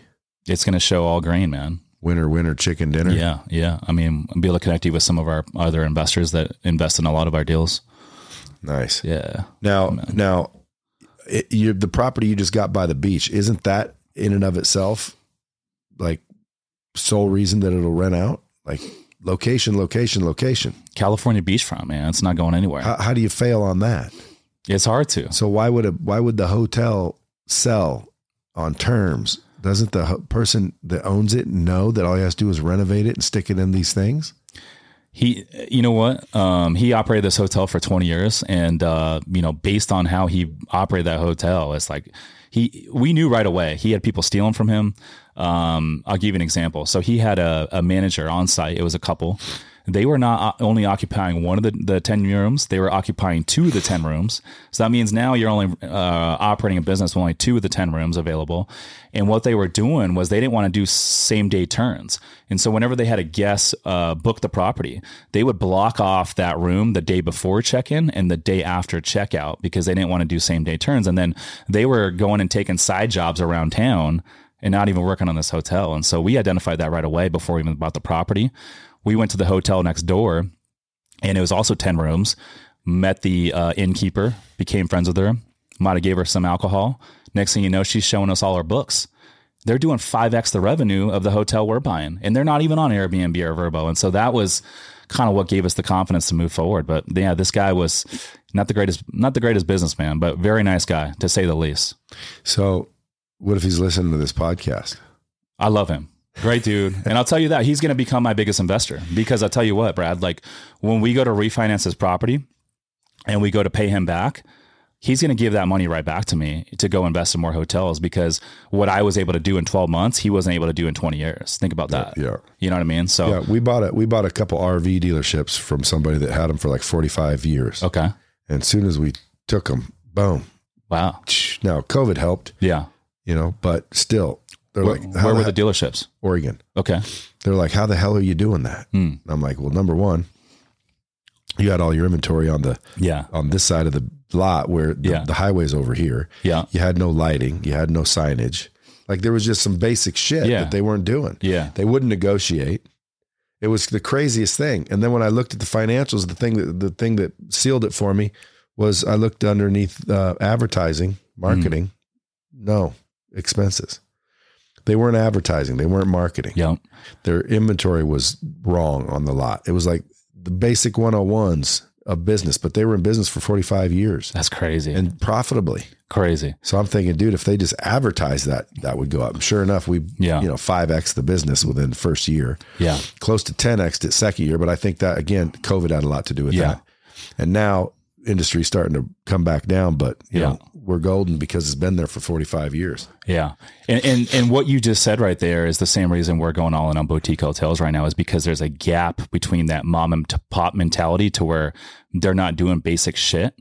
It's going to show all grain, man. Winner, winner, chicken dinner. Yeah, yeah. I mean, I'll be able to connect you with some of our other investors that invest in a lot of our deals. Nice. Yeah. Now, now, it, you, the property you just got by the beach isn't that in and of itself like sole reason that it'll rent out? Like location, location, location. California beachfront, man. It's not going anywhere. How, how do you fail on that? It's hard to. So why would a why would the hotel sell on terms? Doesn't the person that owns it know that all he has to do is renovate it and stick it in these things? He, you know what? Um, he operated this hotel for 20 years, and uh, you know, based on how he operated that hotel, it's like he. We knew right away he had people stealing from him. Um, I'll give you an example. So he had a, a manager on site. It was a couple. They were not only occupying one of the, the 10 rooms, they were occupying two of the 10 rooms. So that means now you're only uh, operating a business with only two of the 10 rooms available. And what they were doing was they didn't want to do same day turns. And so whenever they had a guest uh, book the property, they would block off that room the day before check in and the day after checkout because they didn't want to do same day turns. And then they were going and taking side jobs around town and not even working on this hotel. And so we identified that right away before we even bought the property. We went to the hotel next door and it was also 10 rooms. Met the uh, innkeeper became friends with her might have gave her some alcohol. Next thing you know she's showing us all her books. They're doing 5x the revenue of the hotel we're buying and they're not even on airbnb or Vrbo. and so that was kind of what gave us the confidence to move forward. But yeah this guy was not the greatest not the greatest businessman but very nice guy to say the least. So what if he's listening to this podcast i love him Great dude. And I'll tell you that he's going to become my biggest investor because I'll tell you what, Brad, like when we go to refinance his property and we go to pay him back, he's going to give that money right back to me to go invest in more hotels because what I was able to do in 12 months, he wasn't able to do in 20 years. Think about that. Yeah. You know what I mean? So yeah, we bought a, we bought a couple RV dealerships from somebody that had them for like 45 years. Okay. And as soon as we took them, boom. Wow. Now COVID helped. Yeah. You know, but still they're where, like, where were the, the dealerships? Oregon. Okay. They're like, how the hell are you doing that? Mm. I'm like, well, number one, you had all your inventory on the yeah on this side of the lot where the, yeah. the highway's over here. Yeah. You had no lighting. You had no signage. Like there was just some basic shit yeah. that they weren't doing. Yeah. They wouldn't negotiate. It was the craziest thing. And then when I looked at the financials, the thing that the thing that sealed it for me was I looked underneath uh, advertising, marketing. Mm. No expenses. They weren't advertising. They weren't marketing. Yeah. Their inventory was wrong on the lot. It was like the basic 101s of business, but they were in business for 45 years. That's crazy. And profitably. Crazy. So I'm thinking, dude, if they just advertise that, that would go up. Sure enough, we, yeah. you know, 5X the business within first year. Yeah. Close to 10X the second year. But I think that, again, COVID had a lot to do with yeah. that. And now industry starting to come back down, but you yeah. know, we're golden because it's been there for 45 years. Yeah. And, and, and what you just said right there is the same reason we're going all in on boutique hotels right now is because there's a gap between that mom and pop mentality to where they're not doing basic shit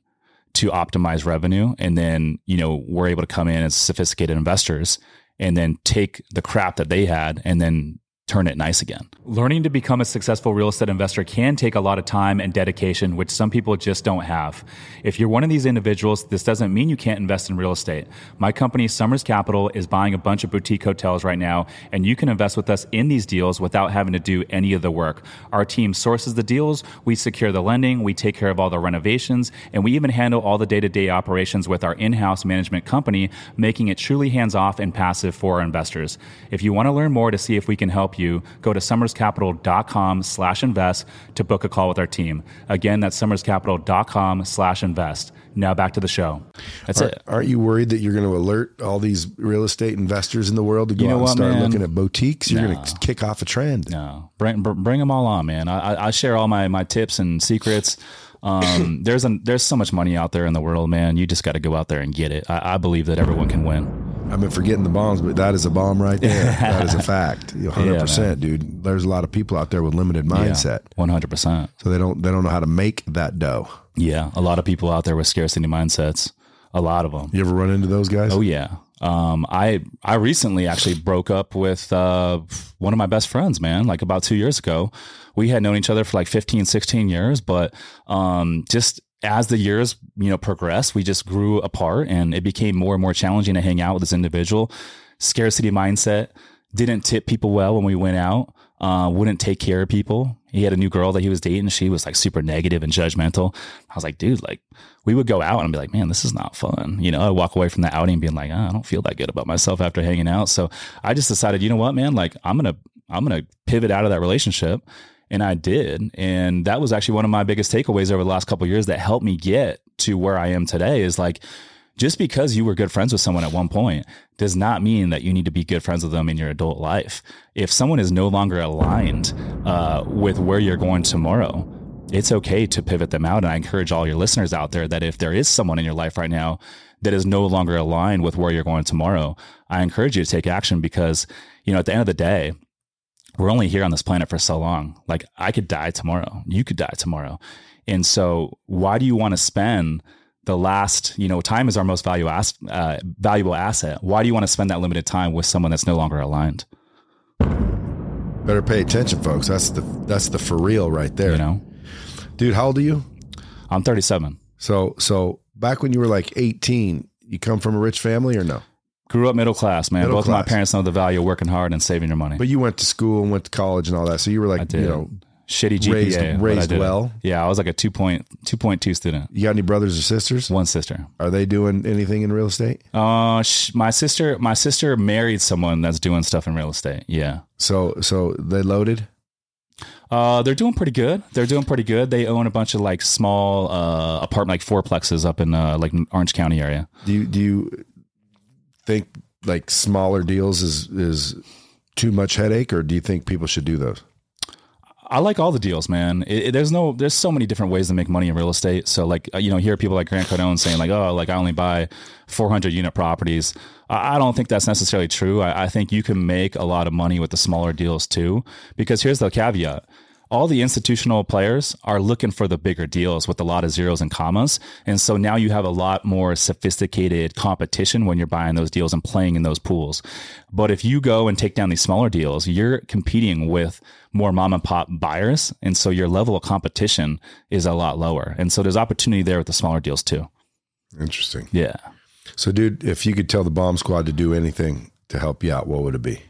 to optimize revenue. And then, you know, we're able to come in as sophisticated investors and then take the crap that they had and then turn it nice again. Learning to become a successful real estate investor can take a lot of time and dedication, which some people just don't have. If you're one of these individuals, this doesn't mean you can't invest in real estate. My company, Somers Capital, is buying a bunch of boutique hotels right now, and you can invest with us in these deals without having to do any of the work. Our team sources the deals, we secure the lending, we take care of all the renovations, and we even handle all the day to day operations with our in house management company, making it truly hands off and passive for our investors. If you want to learn more to see if we can help you, go to somerscapital.com slash invest to book a call with our team. Again, that's somerscapital.com slash invest. Now back to the show. That's Are, it. Aren't you worried that you're going to alert all these real estate investors in the world to go You know out and start man? looking at boutiques? You're No. going to kick off a trend. No, bring bring them all on, man. I, I- I share all my my tips and secrets. Um, there's a, there's so much money out there in the world, man. You just got to go out there and get it. I, I believe that everyone can win. I've been forgetting the bombs, but that is a bomb right there. that is a fact. You know, 100%, dude. There's a lot of people out there with limited mindset. Hundred percent. So they don't they don't know how to make that dough. Yeah, a lot of people out there with scarcity mindsets. A lot of them. You ever run into those guys? Oh yeah. Um, I I recently actually broke up with uh, one of my best friends, man. Like about two years ago, we had known each other for like 15, 16 years, but um, just as the years you know progressed, we just grew apart, and it became more and more challenging to hang out with this individual. Scarcity mindset didn't tip people well when we went out. Uh, wouldn't take care of people. He had a new girl that he was dating. She was like super negative and judgmental. I was like, dude, like we would go out and be like, man, this is not fun. You know, I walk away from the outing being like, "Ah, I don't feel that good about myself after hanging out. So I just decided, you know what, man, like I'm gonna I'm gonna pivot out of that relationship. And I did. And that was actually one of my biggest takeaways over the last couple years that helped me get to where I am today is like just because you were good friends with someone at one point does not mean that you need to be good friends with them in your adult life. If someone is no longer aligned uh, with where you're going tomorrow, it's okay to pivot them out. And I encourage all your listeners out there that if there is someone in your life right now that is no longer aligned with where you're going tomorrow, I encourage you to take action because, you know, at the end of the day, we're only here on this planet for so long. Like I could die tomorrow. You could die tomorrow. And so why do you want to spend the last, you know, time is our most value as, uh, valuable asset. Why do you want to spend that limited time with someone that's no longer aligned? Better pay attention, folks. That's the that's the for real right there. You know, dude. How old are you? I'm 37. So so back when you were like 18, you come from a rich family or no? Grew up middle class, man. Middle Both of my parents know the value of working hard and saving your money. But you went to school and went to college and all that. So you were like, you know, Shitty GPA. Raised- raised well? Yeah, I was like a 2 point, 2.2 student. you got any brothers or sisters? One sister. Are they doing anything in real estate? Uh, sh- my sister, my sister married someone that's doing stuff in real estate. Yeah. So so they loaded. Uh, they're doing pretty good. They're doing pretty good. They own a bunch of like small uh apartment, like fourplexes up in uh like Orange County area. Do you do you think like smaller deals is is too much headache, or do you think people should do those? I like all the deals, man. It, it- there's no, there's so many different ways to make money in real estate. So like, uh, you know, hear people like Grant Cardone saying like, oh, like I only buy 400 unit properties. I, I don't think that's necessarily true. I, I think you can make a lot of money with the smaller deals too, because here's the caveat. All the institutional players are looking for the bigger deals with a lot of zeros and commas. And so now you have a lot more sophisticated competition when you're buying those deals and playing in those pools. But if you go and take down these smaller deals, you're competing with more mom and pop buyers. And so your level of competition is a lot lower. And so there's opportunity there with the smaller deals too. Interesting. Yeah. So, dude, if you could tell the bomb squad to do anything to help you out, what would it be?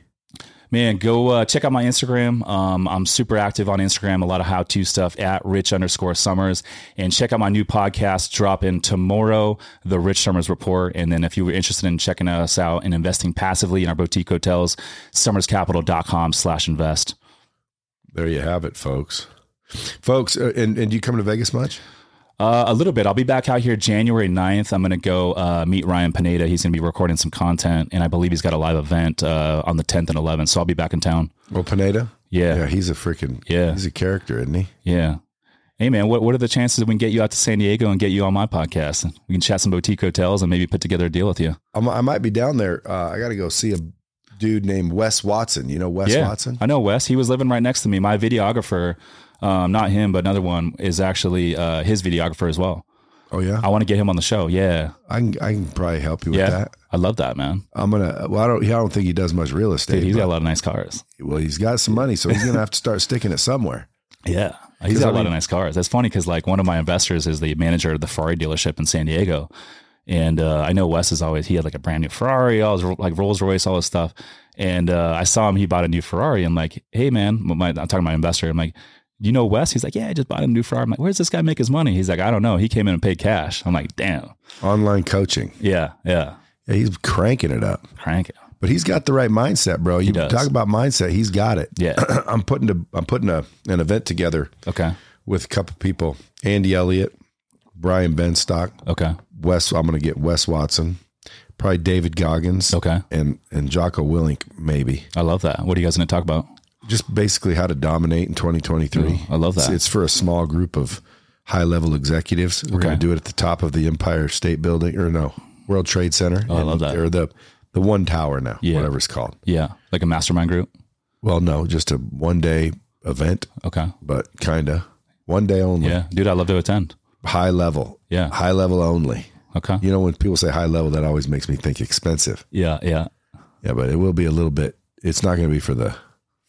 Man, go uh, check out my Instagram. Um, I'm super active on Instagram, a lot of how to stuff at rich underscore somers. And check out my new podcast dropping tomorrow, The Rich Somers Report. And then if you were interested in checking us out and investing passively in our boutique hotels, somerscapital.com slash invest. There you have it, folks. Folks, uh, and, and do you come to Vegas much? Uh, a little bit. I'll be back out here January 9th. I'm going to go uh, meet Ryan Pineda. He's going to be recording some content, and I believe he's got a live event uh, on the 10th and 11th. So I'll be back in town. Well, Pineda? Yeah. Yeah, he's a freaking, Yeah. he's a character, isn't he? Yeah. Hey man, what what are the chances that we can get you out to San Diego and get you on my podcast? We can chat some boutique hotels and maybe put together a deal with you. I'm, I might be down there. Uh, I got to go see a dude named Wes Watson. You know Wes yeah, Watson? I know Wes. He was living right next to me. My videographer, um, not him, but another one is actually uh, his videographer as well. Oh yeah, I want to get him on the show. Yeah, I can I can probably help you with that. I love that man. I'm gonna. Well, I don't. I don't think he does much real estate. Dude, he's got a lot of nice cars. well, he's got some money, so he's gonna have to start sticking it somewhere. Yeah. he's got a lot of nice cars. That's funny because like one of my investors is the manager of the Ferrari dealership in San Diego. And uh, I know Wes is always, he had like a brand new Ferrari, all his, like Rolls Royce, all this stuff. And uh, I saw him, he bought a new Ferrari. I'm like, hey man, my, I'm talking to my investor. I'm like, you know Wes? He's like, yeah, I just bought a new Ferrari. I'm like, where's this guy make his money? He's like, I don't know. He came in and paid cash. I'm like, damn. Online coaching. Yeah, yeah. Yeah, he's cranking it up. Crank it. But he's got the right mindset, bro. You does. talk about mindset. He's got it. Yeah. I'm putting a I'm putting a an event together Okay. with a couple people. Andy Elliott, Brian Benstock, Okay. Wes. I'm going to get Wes Watson, probably David Goggins, Okay. and and Jocko Willink, maybe. I love that. What are you guys going to talk about? Just basically how to dominate in 2023. I love that. It's, it's for a small group of high level executives. We're going to do it at the top of the Empire State Building, or no, World Trade Center. Oh, I love that. Or the the one tower now, Yeah. whatever it's called. Yeah. Like a mastermind group? Well, no, just a one day event, Okay. but kinda one day only. Yeah. Dude, I'd love to attend. High level. Yeah. High level only. Okay. You know, when people say high level, that always makes me think expensive. Yeah. Yeah. Yeah, but it will be a little bit. It's not going to be for the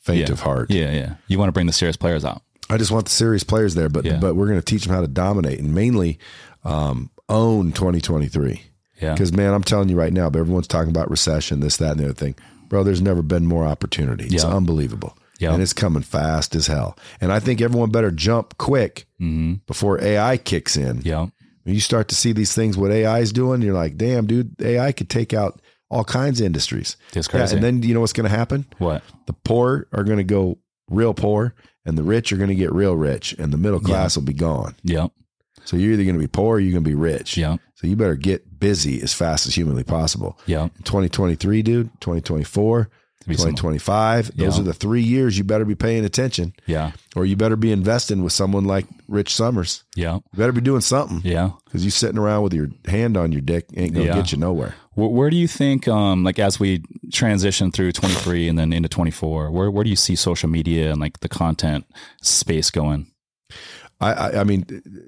faint Yeah. of heart. Yeah. Yeah. You want to bring the serious players out. I just want the serious players there, but Yeah. but we're going to teach them how to dominate and mainly um, own 2023. Yeah. Because man, I'm telling you right now, but everyone's talking about recession, this, that, and the other thing. Bro, there's never been more opportunity. It's Yeah. unbelievable. Yeah. And it's coming fast as hell. And I think everyone better jump quick Mm-hmm. before AI kicks in. Yeah. When you start to see these things, what AI is doing, you're like, damn, dude, AI could take out all kinds of industries. It's Yeah, and then you know what's going to happen? What? The poor are going to go real poor, and the rich are going to get real rich, and the middle class will be gone. Yep. So you're either going to be poor or you're going to be rich. Yeah. So you better get busy as fast as humanly possible. Yeah. 2023, dude, 2024, Be some- 2025. Those are the three years you better be paying attention Yeah. or you better be investing with someone like Rich Somers. Yeah. You better be doing something Yeah. because you sitting around with your hand on your dick ain't going to Yeah. get you nowhere. Where, where do you think, um, like as we transition through 23 and then into 24, where, where do you see social media and like the content space going? I, I, I mean,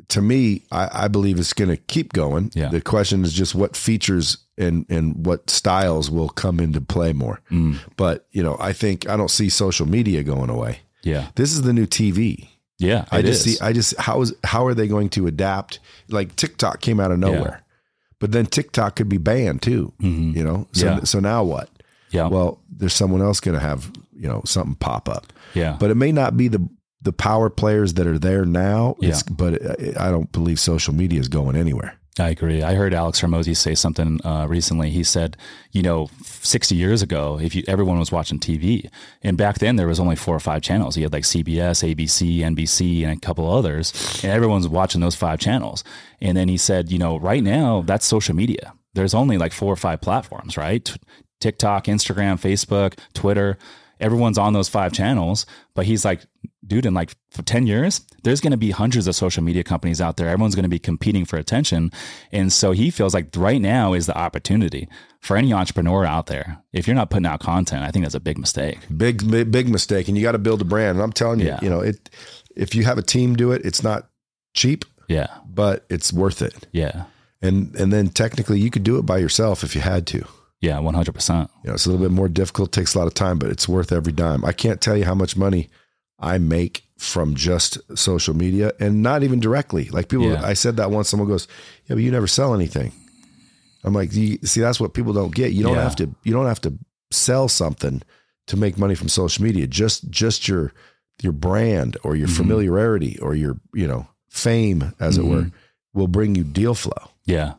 to me, I, I believe it's going to keep going. Yeah. The question is just what features and and what styles will come into play more. Mm. But you know, I think I don't see social media going away. Yeah. This is the new TV. Yeah. I just is. see. I just how is how are they going to adapt? Like TikTok came out of nowhere, but then TikTok could be banned too. Mhm. You know. So Yeah. so now what? Yeah. Well, there's someone else going to have you know something pop up, yeah. but it may not be the the power players that are there now. Yeah. But it, I don't believe social media is going anywhere. I agree. I heard Alex Hormozi say something uh, recently. He said, you know, 60 years ago, if you, everyone was watching TV, and back then there was only four or five channels. You had like CBS, ABC, NBC, and a couple others, and everyone's watching those five channels. And then he said, you know, right now that's social media. There's only like four or five platforms, right? TikTok, Instagram, Facebook, Twitter. Everyone's on those five channels, but he's like, dude, in like for 10 years, there's going to be hundreds of social media companies out there. Everyone's going to be competing for attention. And so he feels like right now is the opportunity for any entrepreneur out there. If you're not putting out content, I think that's a big mistake. Big big, big mistake, and you got to build a brand. And I'm telling you, Yeah. you know, it. If you have a team do it, it's not cheap, Yeah. but it's worth it. Yeah. And and then technically, you could do it by yourself if you had to. Yeah. 100%. You know, it's a little bit more difficult, takes a lot of time, but it's worth every dime. I can't tell you how much money I make from just social media and not even directly. Like people, Yeah. I said that once, someone goes, Yeah, but you never sell anything. I'm like, you, see, that's what people don't get. You don't Yeah. have to, you don't have to sell something to make money from social media. Just, just your, your brand or your Mhm. familiarity or your, you know, fame, as it were, Mhm. will bring you deal flow, Yeah.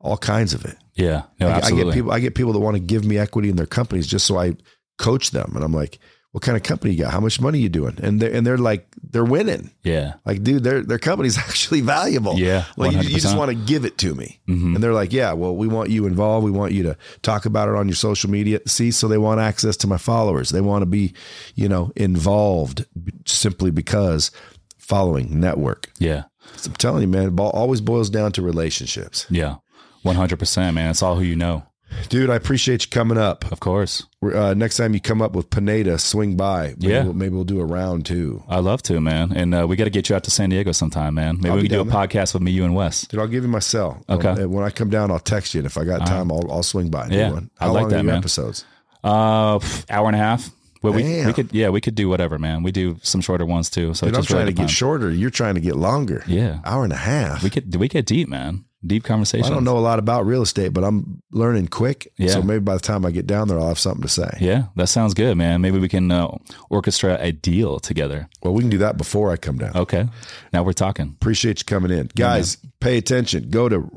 all kinds of it. Yeah. No, I, I get people. I get people that want to give me equity in their companies just so I coach them, and I'm like, "What kind of company you got? How much money you doing?" And they're and they're like, they're winning. yeah. Like, dude, their their company's actually valuable. Yeah. Like you, you just want to give it to me, Mhm. and they're like, "Yeah, well, we want you involved. We want you to talk about it on your social media." See, so they want access to my followers. They want to be, you know, involved simply because following network. Yeah. I'm telling you, man, it always boils down to relationships. Yeah. 100%, man. It's all who you know. Dude, I appreciate you coming up. Of course. Uh, next time you come up with Pineda, swing by. Maybe Yeah. we'll, maybe we'll do a round too. I love to, man. And uh, we got to get you out to San Diego sometime, man. Maybe I'll we can do a down podcast with me, you, and Wes. Dude, I'll give you my cell. Okay. Uh, when I come down, I'll text you, and if I got time, I'll, I'll swing by. Yeah, one. I like long that, are your man. episodes? Uh, hour and a half. Well, we, Damn. we could, yeah, we could do whatever, man. We do some shorter ones too. So Dude, I'm just really trying to get shorter. You're trying to get longer. Yeah, Hour and a half. we could we get deep, man. Deep conversation. I don't know a lot about real estate, but I'm learning quick. Yeah. So maybe by the time I get down there, I'll have something to say. Yeah, that sounds good, man. Maybe we can uh, orchestra a deal together. Well, we can do that before I come down. Okay, now we're talking. Appreciate you coming in. Guys, pay attention. Go to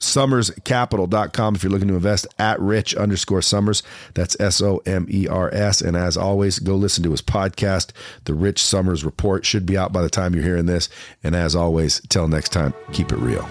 somerscapital.com if you're looking to invest at rich underscore somers. That's s-o-m-e-r-s and as always go listen to his podcast the rich somers report. Should be out by the time you're hearing this. And as always till next time keep it real.